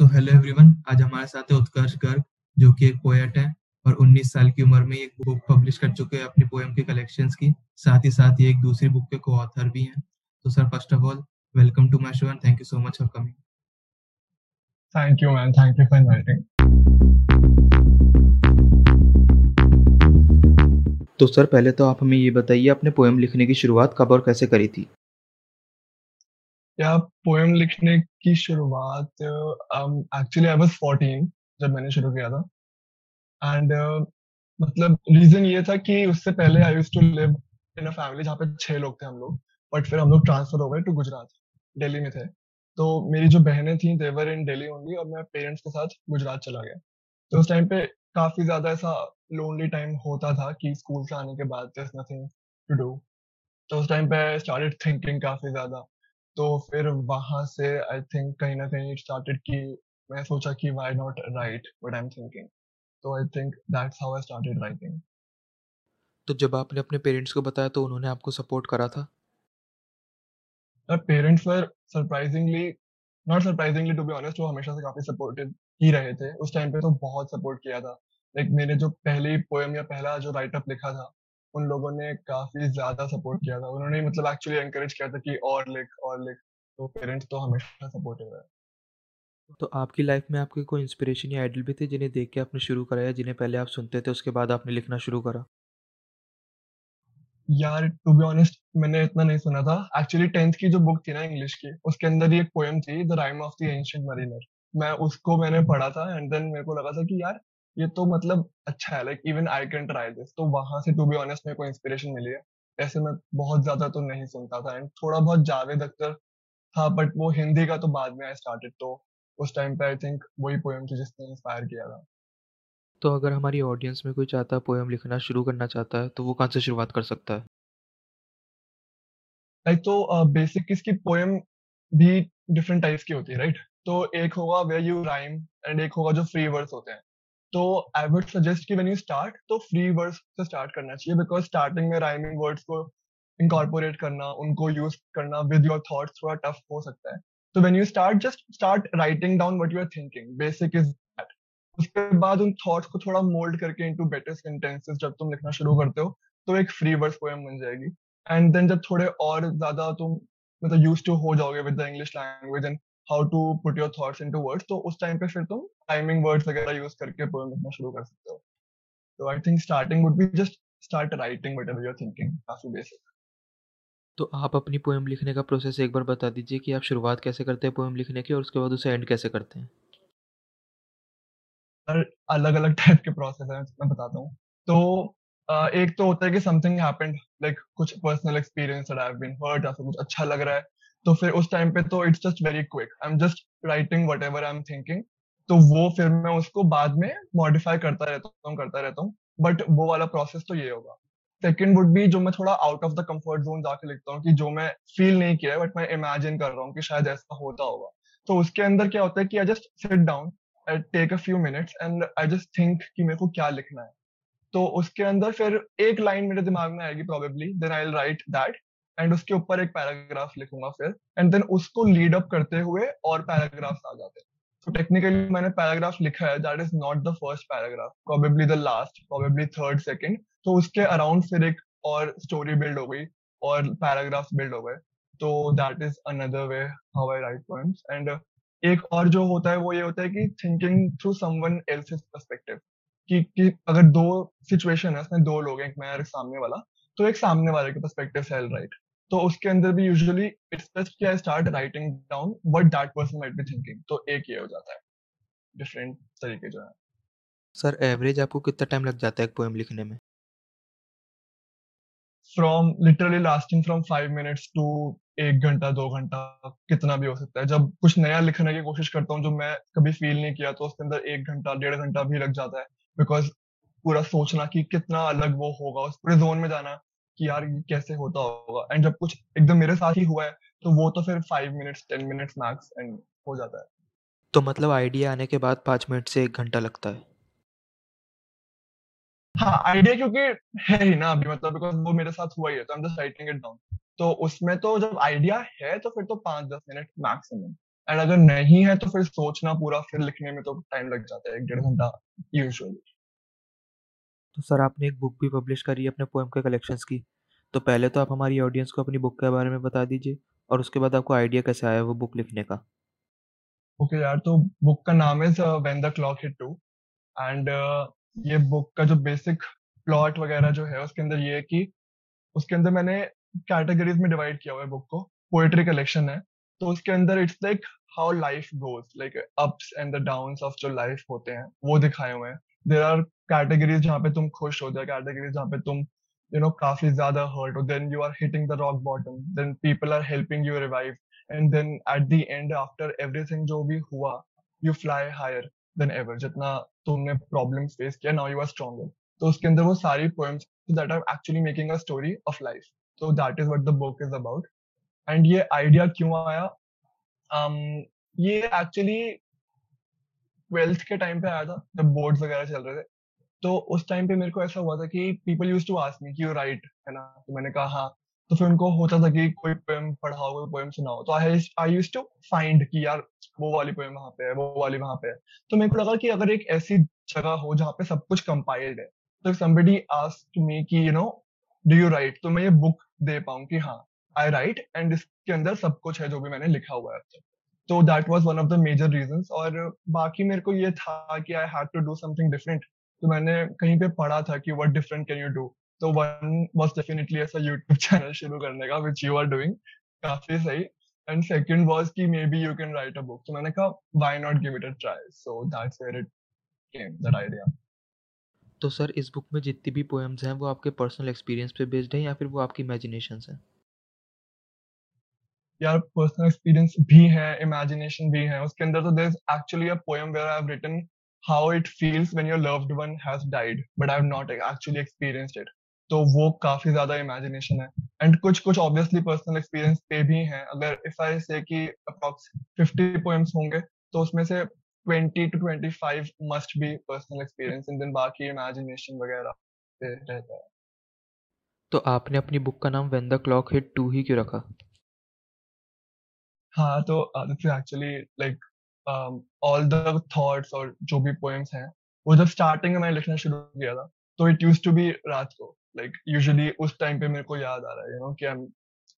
So hello everyone आज हमारे साथ है उत्कर्ष गर्ग जो कि एक पोएट है और 19 साल की उम्र में एक बुक पब्लिश कर चुके हैं अपनी पोएम के कलेक्शंस की। साथ ही साथ ये एक दूसरी बुक के को ऑथर भी हैं। तो sir first of all welcome to my show and thank you so much for coming thank you man thank you for inviting तो सर पहले तो आप हमें ये बताइए अपने पोएम लिखने की शुरुआत कब और कैसे करी थी? या पोएम लिखने की शुरुआत एक्चुअली आई वाज 14 जब मैंने शुरू किया था। एंड uh, मतलब रीजन ये था कि उससे पहले I to live in a family जहाँ पे छह लोग थे हम लोग बट फिर हम लोग ट्रांसफ़र हो गए टू गुजरात दिल्ली में थे। तो मेरी जो बहनें थी देवर इन दिल्ली ओनली और मैं पेरेंट्स के साथ गुजरात चला गया। तो उस टाइम पे काफ़ी ज़्यादा ऐसा लोनली टाइम होता था कि स्कूल से आने के बाद नथिंग टू डू तो उस टाइम पे स्टार्टेड थिंकिंग काफ़ी ज़्यादा। तो फिर वहाँ से आई थिंक कहीं ना कहीं स्टार्टेड कि मैं सोचा कि why not write what I am thinking तो I think that's how I started writing तो जब आपने अपने पेरेंट्स को बताया तो उन्होंने आपको सपोर्ट करा था? Parents were surprisingly not surprisingly to be honest वो हमेशा से काफ़ी सपोर्टिव ही रहे थे। उस टाइम पे तो बहुत सपोर्ट किया था। लाइक like, मैंने जो पहली पोएम या पहला जो राइटअप लिखा था उन लोगों ने काफ़ी ज़्यादा सपोर्ट किया था। उन्होंने मतलब एक्चुअली एनकरेज किया था कि और लिख और लिख तो पेरेंट्स तो हमेशा सपोर्टिव है। तो आपकी लाइफ में आपके कोई इंस्पिरेशन या आइडल भी थे जिन्हें देख के आपने शुरू करा या जिन्हें पहले आप सुनते थे उसके बाद आपने लिखना शुरू करा? यार टू बी ऑनेस्ट मैंने इतना नहीं सुना था। एक्चुअली टेंथ की जो बुक थी ना इंग्लिश की उसके अंदर ही एक पोएम थी the rime of the ancient mariner मैं उसको मैंने पढ़ा था एंड देन मेरे को लगा था कि यार ये तो मतलब अच्छा है like even I can try this तो वहाँ से टू बी ऑनेस्ट मेरे को इंस्पिरेशन मिली है। ऐसे मैं बहुत ज़्यादा तो नहीं सुनता था एंड थोड़ा बहुत जावेद अख्तर था बट वो हिंदी का तो बाद में आई स्टार्टेड तो उस टाइम पे आई थिंक वही पोएम थी जिसने इंस्पायर किया था। तो अगर हमारी ऑडियंस में कोई चाहता है पोएम लिखना शुरू करना चाहता है तो वो कहाँ से शुरुआत कर सकता है? लाइक तो बेसिक uh, इसकी पोएम भी डिफरेंट टाइप्स की होती है राइट तो एक होगा वे यू राइम एंड एक होगा जो फ्री वर्ड्स होते हैं। तो आई वुड सजेस्ट कि व्हेन यू स्टार्ट तो फ्री वर्ड्स से स्टार्ट करना चाहिए बिकॉज़ स्टार्टिंग में राइमिंग वर्ड्स को इनकॉर्पोरेट करना, उनको यूज़ करना विद योर थॉट्स थोड़ा टफ हो सकता है। तो when you start just start writing down what you are thinking basic is that उसके बाद उन थॉट्स को थोड़ा मोल्ड करके इनटू बेटर सेंटेंसेस जब तुम लिखना शुरू करते हो तो एक फ्री वर्ड्स पोएम बन जाएगी। एंड देन जब थोड़े और ज़्यादा तुम मतलब यूज़ टू हो जाओगे with the English language and how to put your thoughts into words तो उस टाइम पे फिर तुम टाइमिंग वर्ड्स वगैरह यूज़ करके पोएम लिखना शुरू कर सकते हो। तो I think starting would be just start writing whatever you are thinking काफ़ी बेसिक तो आप अपनी पोएम लिखने का प्रोसेस एक बार बता दीजिए कि आप शुरुआत कैसे करते हैं पोएम लिखने की और उसके बाद उसे एंड कैसे करते हैं? अलग अलग टाइप के प्रोसेस है मैं बताता हूँ। तो एक तो होता है कि समथिंग हैपेंड लाइक कुछ personal experience that I have been hurt या कुछ अच्छा लग रहा है। तो फिर उस टाइम पे तो it's just very quick I am just writing whatever I am thinking तो वो फिर मैं उसको बाद में मॉडिफाई करता रहता हूँ करता रहता हूँ. बट वो वाला प्रोसेस तो ये होगा. सेकेंड वुड बी जो मैं थोड़ा out of the comfort zone जाके लिखता हूँ कि जो मैं फील नहीं किया है बट मैं इमेजिन कर रहा हूँ कि शायद ऐसा होता होगा. तो उसके अंदर क्या होता है कि I just sit down I take a few minutes and I just think कि मेरे को क्या लिखना है. तो उसके अंदर फिर एक लाइन मेरे दिमाग में आएगी probably then I write that and उसके ऊपर एक पैराग्राफ लिखूँगा फिर एंड देन उसको लीड अप करते हुए और पैराग्राफ्स आ जाते हैं। तो टेक्निकली मैंने पैराग्राफ लिखा है that is not the first paragraph probably the last probably third second तो उसके अराउंड फिर एक और स्टोरी बिल्ड हो गई और पैराग्राफ बिल्ड हो गए। तो that is another way how I write poems and एक और जो होता है वो ये होता है कि thinking through someone else's perspective कि, कि अगर दो सिचुएशन है उसमें दो लोग हैं एक मैं और सामने वाला तो एक सामने वाले के पर्सपेक्टिव से राइट तो उसके अंदर भी यूजुअली इट्स बेस्ट कि I start writing down what that person might be thinking तो एक ये हो जाता है। डिफरेंट तरीके जो है। सर एवरेज आपको कितना टाइम लग जाता है एक पोएम लिखने में? From literally lasting from five minutes to एक घंटा दो घंटा कितना भी हो सकता है। जब कुछ नया लिखने की कोशिश करता हूँ जो मैं कभी फील नहीं किया तो उसके अंदर एक घंटा डेढ़ घंटा भी लग जाता है। बिकॉज़ पूरा सोचना कि कितना अलग वो होगा उस पूरे जोन में जाना। कि यार कैसे होता होगा? एंड जब कुछ एकदम मेरे साथ ही हुआ है तो वो तो फिर five minutes ten minutes max and हो जाता है। तो मतलब आइडिया आने के बाद पाँच मिनट से एक घंटा लगता है? हाँ आइडिया क्योंकि है ही ना अभी मतलब बिकॉज़ वो मेरे साथ हुआ ही है तो I am just writing it down तो उसमें तो जब आइडिया है तो फिर तो पाँच दस मिनट मैक्सिमम एंड अगर नहीं है तो फिर सोचना पूरा फिर लिखने में तो टाइम लग जाता है एक डेढ़ घंटा यूजुअली तो सर आपने एक बुक भी पब्लिश करी है अपने पोएम के कलेक्शंस की। तो पहले तो आप हमारी ऑडियंस को अपनी बुक के बारे में बता दीजिए और उसके बाद आपको आइडिया कैसे आया वो बुक लिखने का। ओके okay, यार तो बुक का नाम है when the clock hit two and ये बुक का जो बेसिक प्लॉट वगैरह जो है उसके अंदर ये है कि उसके अंदर मैंने कैटेगरीज में डिवाइड किया हुआ है बुक को पोएट्री कलेक्शन है। तो उसके अंदर it's like how life goes like ups and the downs of जो लाइफ होते हैं वो दिखाए हुए हैं। देर आर कैटेगरीज जहाँ पे तुम खुश हो जाए कैटेगरीज जहाँ पे तुम यू नो काफ़ी ज़्यादा हर्ट हो then you are hitting the rock bottom then people are helping you revive and then at the end after everything जो भी हुआ you fly higher than ever जितना तुमने प्रॉब्लम फेस किया नाउ यू आर स्ट्रॉन्गर तो उसके अंदर वो सारी poems that are actually making a story of life तो that is what the book is about and ये आइडिया क्यों आया? Um, ये एक्चुअली ट्वेल्थ के टाइम पे आया था जब बोर्ड्स वगैरह चल रहे थे। तो उस टाइम पे मेरे को ऐसा हुआ था कि people use to ask me कि यू राइट है ना? तो मैंने कहा हाँ। तो फिर उनको होता था कि कोई पोएम पढ़ाओ, कोई पोएम सुनाओ। तो I I use to find कि यार, वो वाली पोएम वहाँ पे है, वो वाली वहाँ पे है। तो मेरे को लगा कि अगर एक ऐसी जगह हो जहाँ पे सब कुछ कंपाइल्ड है तो समबडी आस्क मी कि you know do you write तो मैं ये बुक दे पाऊँ कि हाँ आई राइट एंड इसके अंदर सब कुछ है जो भी मैंने लिखा हुआ है तो that was one of the major reasons और बाकी मेरे को ये था कि I had to do something different तो मैंने कहीं पे पढ़ा था कि what different can you do तो वन वाज डेफिनेटली ऐसा यूट्यूब चैनल शुरू करने का विच यू आर डूइंग काफ़ी सही। एंड सेकंड वाज कि maybe you can write a book तो मैंने कहा why not give it a try so that's where it came that idea तो सर इस बुक में जितनी भी पोएम्स हैं वो आपके पर्सनल एक्सपीरियंस पे बेस्ड हैं या फिर वो आपकी इमेजिनेशंस हैं? यार पर्सनल एक्सपीरियंस भी है इमेजिनेशन भी है। उसके अंदर तो there is actually a poem where I have written it feels when your loved one has died but I have not actually experienced it तो वो काफ़ी ज़्यादा इमेजिनेशन है। एंड कुछ कुछ ऑब्वियसली पर्सनल एक्सपीरियंस पे भी हैं। अगर इफ़ आई से कि अप्रॉक्स 50 पोएम्स होंगे तो उसमें से 20 to 25 must be personal experience and then बाकी इमेजिनेशन वगैरह पे रहता है। तो आपने अपनी बुक का नाम व्हेन द क्लॉक हिट 2 ही क्यों रखा? हाँ तो this is actually like all the thoughts और जो भी पोएम्स हैं वो जब स्टार्टिंग में मैंने लिखना शुरू किया था तो इट यूज़ टू बी रात को लाइक like, यूजुअली उस टाइम पे मेरे को याद आ रहा है यू नो कि I am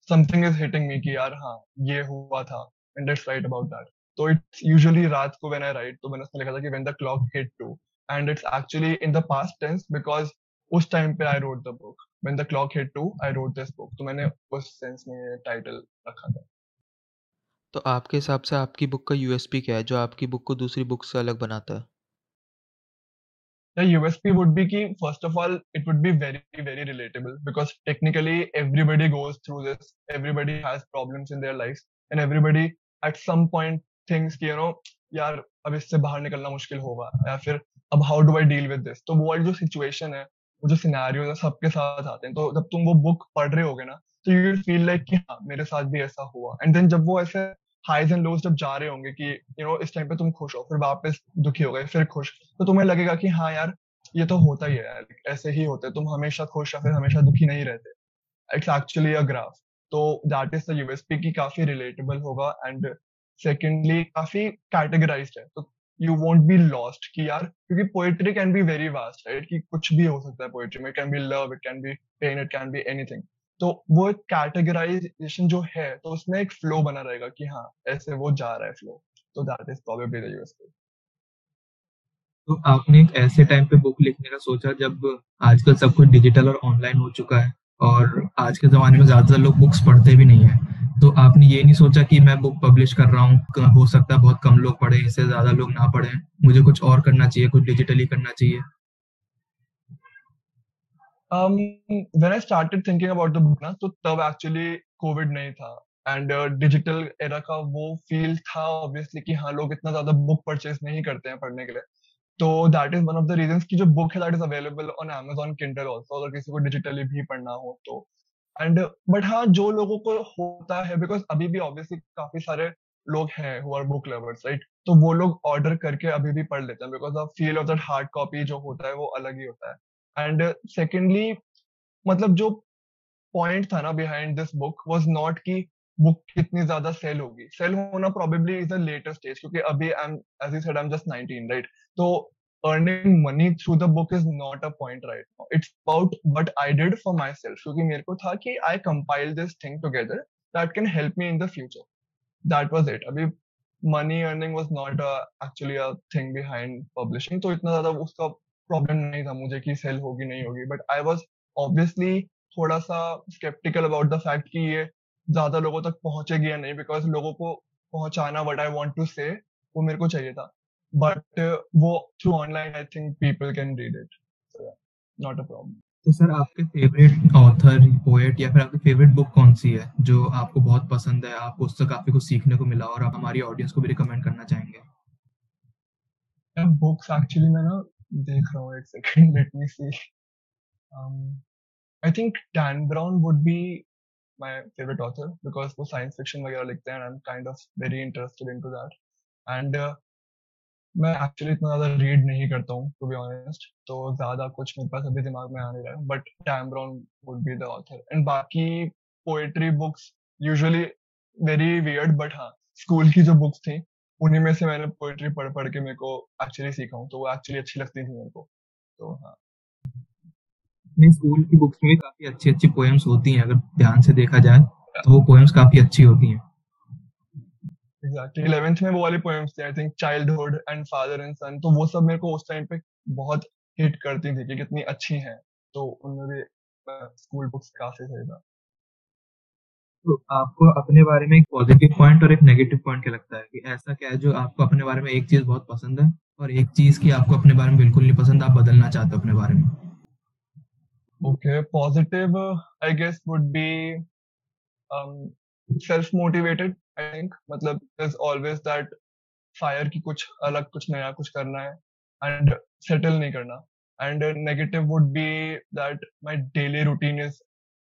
something is hitting me कि यार हाँ ये हुआ था and let's write about that तो इट्स यूजुअली रात को व्हेन आई राइट तो मैंने उसमें लिखा था कि when the clock hit two and it's actually in the past tense because उस टाइम पे I wrote the book when the clock hit two I wrote this book तो मैंने उस सेंस में टाइटल रखा था। तो आपके हिसाब से आपकी बुक का यूएसपी क्या है जो आपकी बुक को दूसरी बुक से अलग बनाता है The USP would be ki, first of all, it would be very, very relatable because technically everybody goes through this. Everybody has problems in their lives and everybody at some point thinks कि you know यार अब इससे बाहर निकलना मुश्किल होगा या फिर अब how do I deal with this तो वो वाली जो सिचुएशन है वो जो सिनेरियो है सबके साथ आते हैं तो जब तुम वो बुक पढ़ रहे होगे ना तो यू फील लाइक कि हाँ मेरे साथ भी ऐसा हुआ एंड देन जब वो ऐसे हाइज एंड लोज जब जा रहे होंगे कि यू नो इस टाइम पे तुम खुश हो, फिर वापस दुखी हो गए, फिर खुश तो तुम्हें लगेगा कि हाँ यार, ये तो होता ही है यार ऐसे ही होते, तुम हमेशा खुश या फिर हमेशा दुखी नहीं रहते। इट्स एक्चुअली अ ग्राफ तो दैट इज़ द यूएसपी की काफ़ी रिलेटेबल होगा एंड सेकेंडली काफ़ी कैटेगराइज है। तो यू वॉन्ट बी लॉस्ट कि यार, क्योंकि poetry can be very vast right कि कुछ भी हो सकता है पोएट्री में can be love it can be pain it can be anything तो वो एक कैटेगराइजेशन जो है तो उसमें एक फ्लो बना रहेगा कि हाँ ऐसे वो जा रहा है फ्लो तो that is probably the USP तो आपने एक ऐसे टाइम पे बुक लिखने का सोचा जब आजकल सब कुछ डिजिटल और ऑनलाइन हो चुका है और आज के जमाने में ज़्यादातर लोग बुक्स पढ़ते भी नहीं है। तो आपने ये नहीं सोचा कि मैं बुक पब्लिश कर रहा हूँ हो सकता है बहुत कम लोग पढ़े, इससे ज़्यादा लोग ना पढ़े। मुझे कुछ और करना चाहिए, कुछ डिजिटली करना चाहिए। Um when i started thinking about the book ना तो तब actually covid नहीं था। एंड डिजिटल एरा का वो फील था ऑब्वियसली कि हाँ लोग इतना ज़्यादा बुक परचेज नहीं करते हैं पढ़ने के लिए। तो that is one of the reason की जो बुक है that is available on Amazon Kindle also अगर किसी को डिजिटली भी पढ़ना हो तो। एंड बट हाँ जो लोगों को होता है बिकॉज़ अभी भी ऑब्वियसली काफ़ी सारे लोग हैं who are book lovers right तो वो लोग ऑर्डर करके अभी भी पढ़ लेते हैं because the feel of that hard copy जो होता है, वो अलग ही होता है। एंड सेकेंडली मतलब जो पॉइंट था ना behind this book was not कि बुक कितनी ज़्यादा सेल होगी सेल होना probably is a later stage क्योंकि अभी I am as you said I am just 19 right तो earning money through the book is not a point right now it's about what i did for myself क्योंकि मेरे को था कि i compile this thing together that can help me in the future that was it अभी money earning was not a, actually a thing behind publishing तो इतना ज़्यादा उसका प्रॉब्लम नहीं था मुझे कि सेल होगी नहीं होगी। बट आई वाज ऑब्वियसली थोड़ा सा स्केप्टिकल अबाउट द फैक्ट कि ये ज़्यादा लोगों तक पहुंचेगी या नहीं बिकॉज़ लोगों को पहुंचाना व्हाट आई वांट टू से वो मेरे को चाहिए था। बट वो through online I think people can read it not a problem तो सर आपके फेवरेट ऑथर पोएट या फिर आपकी फेवरेट बुक कौन सी है जो आपको बहुत पसंद है आपको उससे काफ़ी कुछ सीखने को मिला और आप हमारी ऑडियंस को भी रिकमेंड करना चाहेंगे? बुक्स एक्चुअली मैं ना देख रहा हूँ एक second let me see I think Dan Brown would be my favourite author because वो साइंस फिक्शन वगैरह लिखते हैं I am kind of very interested into that and मैं एक्चुअली इतना ज़्यादा रीड नहीं करता हूँ टू बी ऑनेस्ट तो ज़्यादा कुछ मेरे पास अभी दिमाग में आ नहीं रहा है but Dan Brown would be the author and बाकी poetry books usually very weird but हाँ स्कूल की जो बुक्स थी उन्हीं में से मैंने पोइट्री पढ़ पढ़ के मेरे को एक्चुअली सीखा हूँ तो वो एक्चुअली अच्छी लगती थी मेरे को। तो हाँ। नहीं स्कूल की बुक्स में काफ़ी अच्छी अच्छी पोएम्स होती हैं अगर ध्यान से देखा जाए तो वो पोएम्स काफ़ी अच्छी होती हैं। एग्जैक्टली इलेवेंथ में वो वाली पोएम्स थी I think childhood and father and son तो वो सब मेरे को उस टाइम पे बहुत हिट करती थी कि कितनी अच्छी हैं। तो उनमें भी स्कूल बुक्स काफ़ी सही था। तो आपको अपने बारे में एक पॉजिटिव पॉइंट और एक नेगेटिव पॉइंट क्या लगता है? कि ऐसा क्या है जो आपको अपने बारे में एक चीज़ बहुत पसंद है और एक चीज़ की आपको अपने बारे में बिल्कुल नहीं पसंद, आप बदलना चाहते हो अपने बारे में? Okay positive I guess would be self motivated I think मतलब इज़ ऑलवेज दैट फायर की कुछ अलग, कुछ नया कुछ करना है एंड सेटल नहीं करना. And negative would be that my daily routine is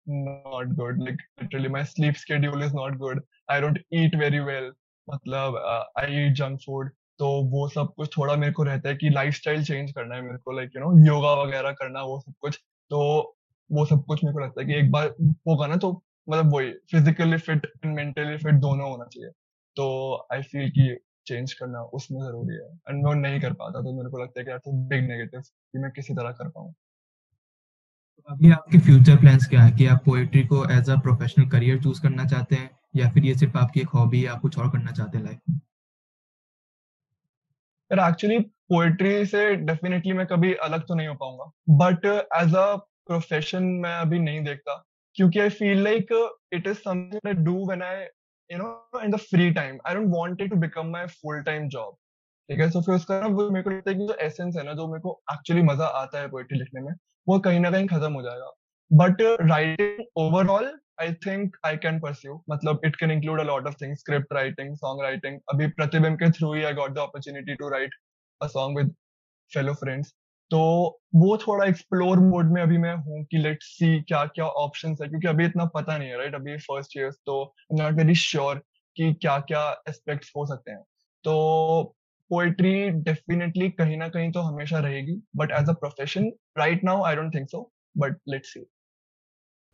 not good. Like, literally, my sleep schedule is not good. I don't eat very well. मतलब आई ईट जंक फ़ूड तो वो सब कुछ थोड़ा मेरे को रहता है कि लाइफस्टाइल चेंज करना है मेरे को लाइक यू नो योगा वगैरह करना, वो सब कुछ. तो वो सब कुछ मेरे को लगता है कि एक बार होगा ना तो मतलब वही physically fit and mentally fit दोनों होना चाहिए. तो आई फील कि चेंज करना उसमें ज़रूरी है. एंड मैं नहीं कर पाता तो मेरे को लगता है कि दैट्स बिग नेगेटिव कि मैं किसी तरह कर पाऊँ. अभी आपके फ्यूचर प्लान्स क्या है? कि आप पोएट्री को as a professional career choose करना चाहते हैं, या फिर ये सिर्फ़ आपकी एक हॉबी आप कुछ और करना चाहते हैं लाइफ में? एक्चुअली पोएट्री से डेफिनेटली मैं कभी अलग तो नहीं हो पाऊँगा। बट एज अ प्रोफेशन मैं अभी नहीं देखता। क्योंकि I feel like it is something I do when I you know in the free time I don't want it to become my full time job ठीक है? सो फिर उसका ना वो मेरे को लगता है कि जो एसेंस है ना, जो मेरे को एक्चुअली मज़ा आता है पोएट्री लिखने में, वो कहीं ना कहीं खत्म हो जाएगा। But writing overall I think I can pursue मतलब it can include a lot of things script writing song writing अभी प्रतिबिंब के through he I got the opportunity to write a song with fellow friends तो वो थोड़ा explore mode में अभी मैं हूँ कि लेट्स सी क्या क्या ऑप्शन है, क्योंकि अभी इतना पता नहीं है राइट अभी फ़र्स्ट ईयर तो I am not very sure कि क्या क्या एस्पेक्ट्स हो सकते हैं। तो पोएट्री डेफिनेटली कहीं ना कहीं तो हमेशा रहेगी but as a profession right now I don't think so but let's see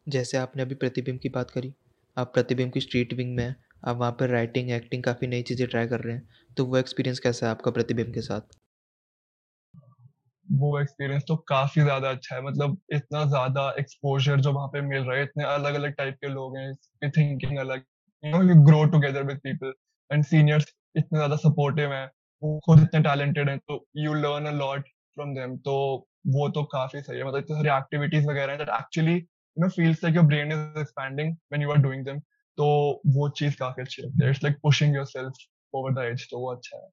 जैसे आपने अभी प्रतिबिंब की बात करी आप प्रतिबिंब की स्ट्रीट विंग में हैं आप वहाँ पर राइटिंग एक्टिंग काफ़ी नई चीज़ें ट्राई कर रहे हैं तो वो एक्सपीरियंस कैसा है आपका प्रतिबिंब के साथ? वो एक्सपीरियंस तो काफ़ी ज़्यादा अच्छा है मतलब इतना ज़्यादा एक्सपोजर जो वहाँ पे मिल रहा है इतने अलग अलग टाइप के लोग हैं थिंकिंग अलग you know you grow together with people and seniors इतने ज़्यादा सपोर्टिव हैं। वो खुद इतने टैलेंटेड हैं तो you learn a lot from them तो वो तो काफ़ी सही है। मतलब इतनी सारी एक्टिविटीज़ वगैरह हैं that actually you know feels like your brain is expanding when you are doing them तो वो चीज़ काफ़ी अच्छी लगती है। It's like pushing yourself over the edge तो वो अच्छा है।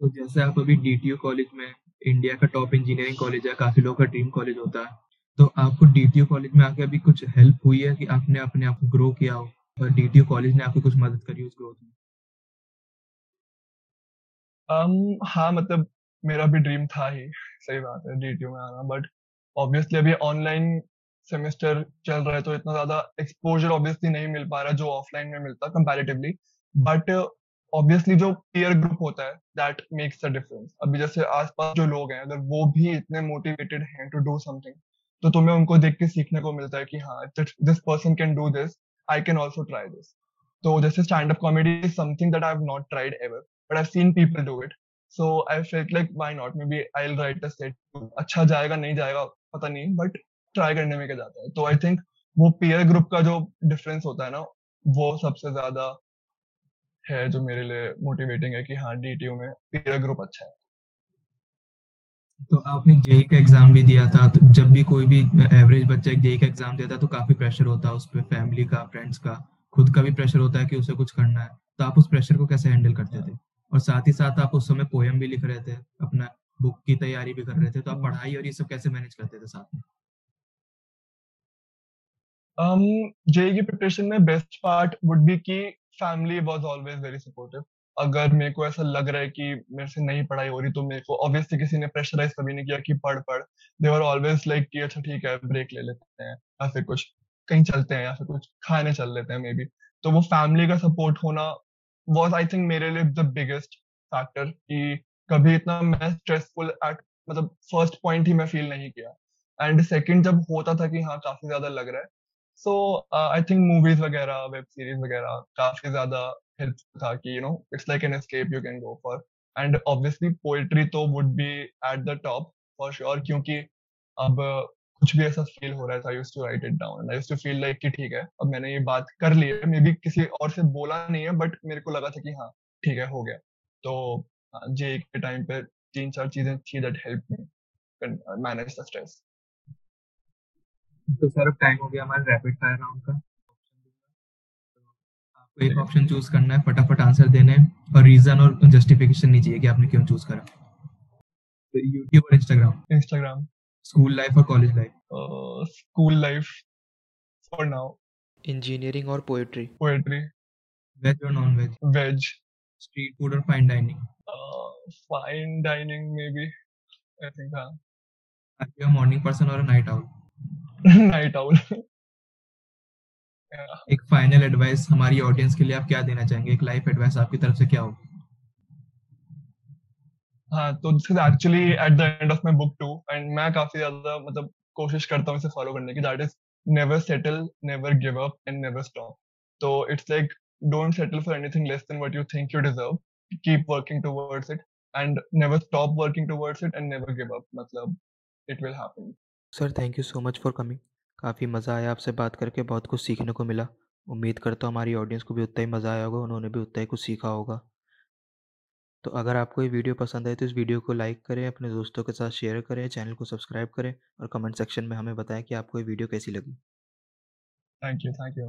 तो जैसे आप अभी डीटीयू कॉलेज में इंडिया का टॉप इंजीनियरिंग कॉलेज है, काफ़ी लोगों का ड्रीम कॉलेज होता है। तो आपको डीटीयू कॉलेज में आके अभी कुछ हेल्प हुई है कि आपने अपने आप को ग्रो किया हो? और डीटीयू कॉलेज ने आपको कुछ मदद करी उस ग्रोथ में? Um, हाँ मतलब मेरा भी ड्रीम था ही सही बात है डीटीयू में आना बट ऑब्वियसली अभी ऑनलाइन सेमेस्टर चल रहा है तो इतना ज़्यादा एक्सपोजर ऑब्वियसली नहीं मिल पा रहा जो ऑफलाइन में मिलता कंपैरेटिवली बट ऑब्वियसली जो पीयर ग्रुप होता है दैट मेक्स अ डिफरेंस अभी जैसे आसपास जो लोग हैं अगर वो भी इतने मोटिवेटेड हैं टू डू समथिंग तो तुम्हें उनको देख के सीखने को मिलता है कि हाँ this person can do this I can also try this तो जैसे stand up comedy is something that I've not tried ever, but I've seen people do it. So I felt like why not? Maybe I'll write a set. अच्छा जाएगा नहीं जाएगा पता नहीं, but try करने में क्या जाता है. तो I think वो peer group का जो difference होता है ना, वो सबसे ज़्यादा है जो मेरे लिए मोटिवेटिंग है कि हाँ डीटीयू में peer group अच्छा है. तो आपने जेई का एग्ज़ाम भी दिया था तो जब भी कोई भी एवरेज बच्चा जेई का एग्ज़ाम देता है तो काफ़ी प्रेशर होता है उस पर फैमिली का फ्रेंड्स का खुद का भी प्रेशर होता है कि उसे कुछ करना है तो आप उस प्रेशर को कैसे हैंडल करते थे और साथ ही साथ आप उस समय पोएम भी लिख रहे थे, अपना बुक की तैयारी भी कर रहे थे तो आप पढ़ाई और ये सब कैसे मैनेज करते थे साथ में? Um जेई की प्रिपरेशन में बेस्ट पार्ट वुड बी कि family was always very supportive अगर मेरे को ऐसा लग रहा है कि मेरे से नहीं पढ़ाई हो रही तो मेरे को ऑब्वियसली किसी ने प्रेशराइज कभी नहीं किया कि पढ़ पढ़। दे वर ऑलवेज लाइक कि अच्छा ठीक है ब्रेक ले लेते हैं, या फिर कुछ कहीं चलते हैं, या फिर कुछ खाने चल लेते हैं मे बी तो वो फैमिली का सपोर्ट होना वॉज़ आई थिंक मेरे लिए द बिगेस्ट फैक्टर कि कभी इतना मैं स्ट्रेसफुल एट मतलब फ़र्स्ट पॉइंट ही मैं फील नहीं किया। एंड सेकंड जब होता था कि हाँ काफ़ी ज़्यादा लग रहा है। सो आई थिंक मूवीज़ वगैरह वेब सीरीज़ वगैरह काफ़ी ज़्यादा हेल्प था कि you know it's like an escape you can go for and obviously poetry तो would be at the top for sure क्योंकि अब कुछ भी ऐसा फील हो रहा था I to write it down I to feel like कि ठीक है अब मैंने ये बात कर ली है। मे बी किसी और से बोला नहीं है बट मेरे को लगा था कि हाँ ठीक है हो गया। तो जे हाँ, के टाइम पे तीन चार चीज़ें थी that help me manage the stress तो सर अब टाइम हो गया हमारे रैपिड फायर राउंड का। आपको एक ऑप्शन चूज़ करना है फटाफट आंसर देने और रीजन और जस्टिफिकेशन नहीं चाहिए कि आपने क्यों चूज़ करा। तो यूट्यूब और इंस्टाग्राम इंस्टाग्राम स्कूल लाइफ और college life school life for now engineering और पोएट्री पोएट्री वेज और non veg veg street food और fine dining fine dining maybe I think हाँ आर यू मॉर्निंग पर्सन और night owl night owl एक final advice हमारी audience के लिए आप क्या देना चाहेंगे? एक लाइफ एडवाइस आपकी तरफ़ से क्या होगी हाँ तो this is actually at the end of my book too and मैं काफ़ी ज़्यादा मतलब कोशिश करता हूँ इसे फॉलो करने की that is never settle never give up and never stop तो it's like don't settle for anything less than what you think you deserve keep working towards it and never stop working towards it and never give up मतलब it will happen sir thank you so much for coming काफ़ी मज़ा आया आपसे बात करके, बहुत कुछ सीखने को मिला। उम्मीद करता हूँ हमारी ऑडियंस को भी उतना ही मज़ा आया होगा, उन्होंने भी उतना ही कुछ सीखा होगा। तो अगर आपको ये वीडियो पसंद आए तो इस वीडियो को लाइक करें, अपने दोस्तों के साथ शेयर करें, चैनल को सब्सक्राइब करें और कमेंट सेक्शन में हमें बताएँ कि आपको ये वीडियो कैसी लगी। Thank you thank you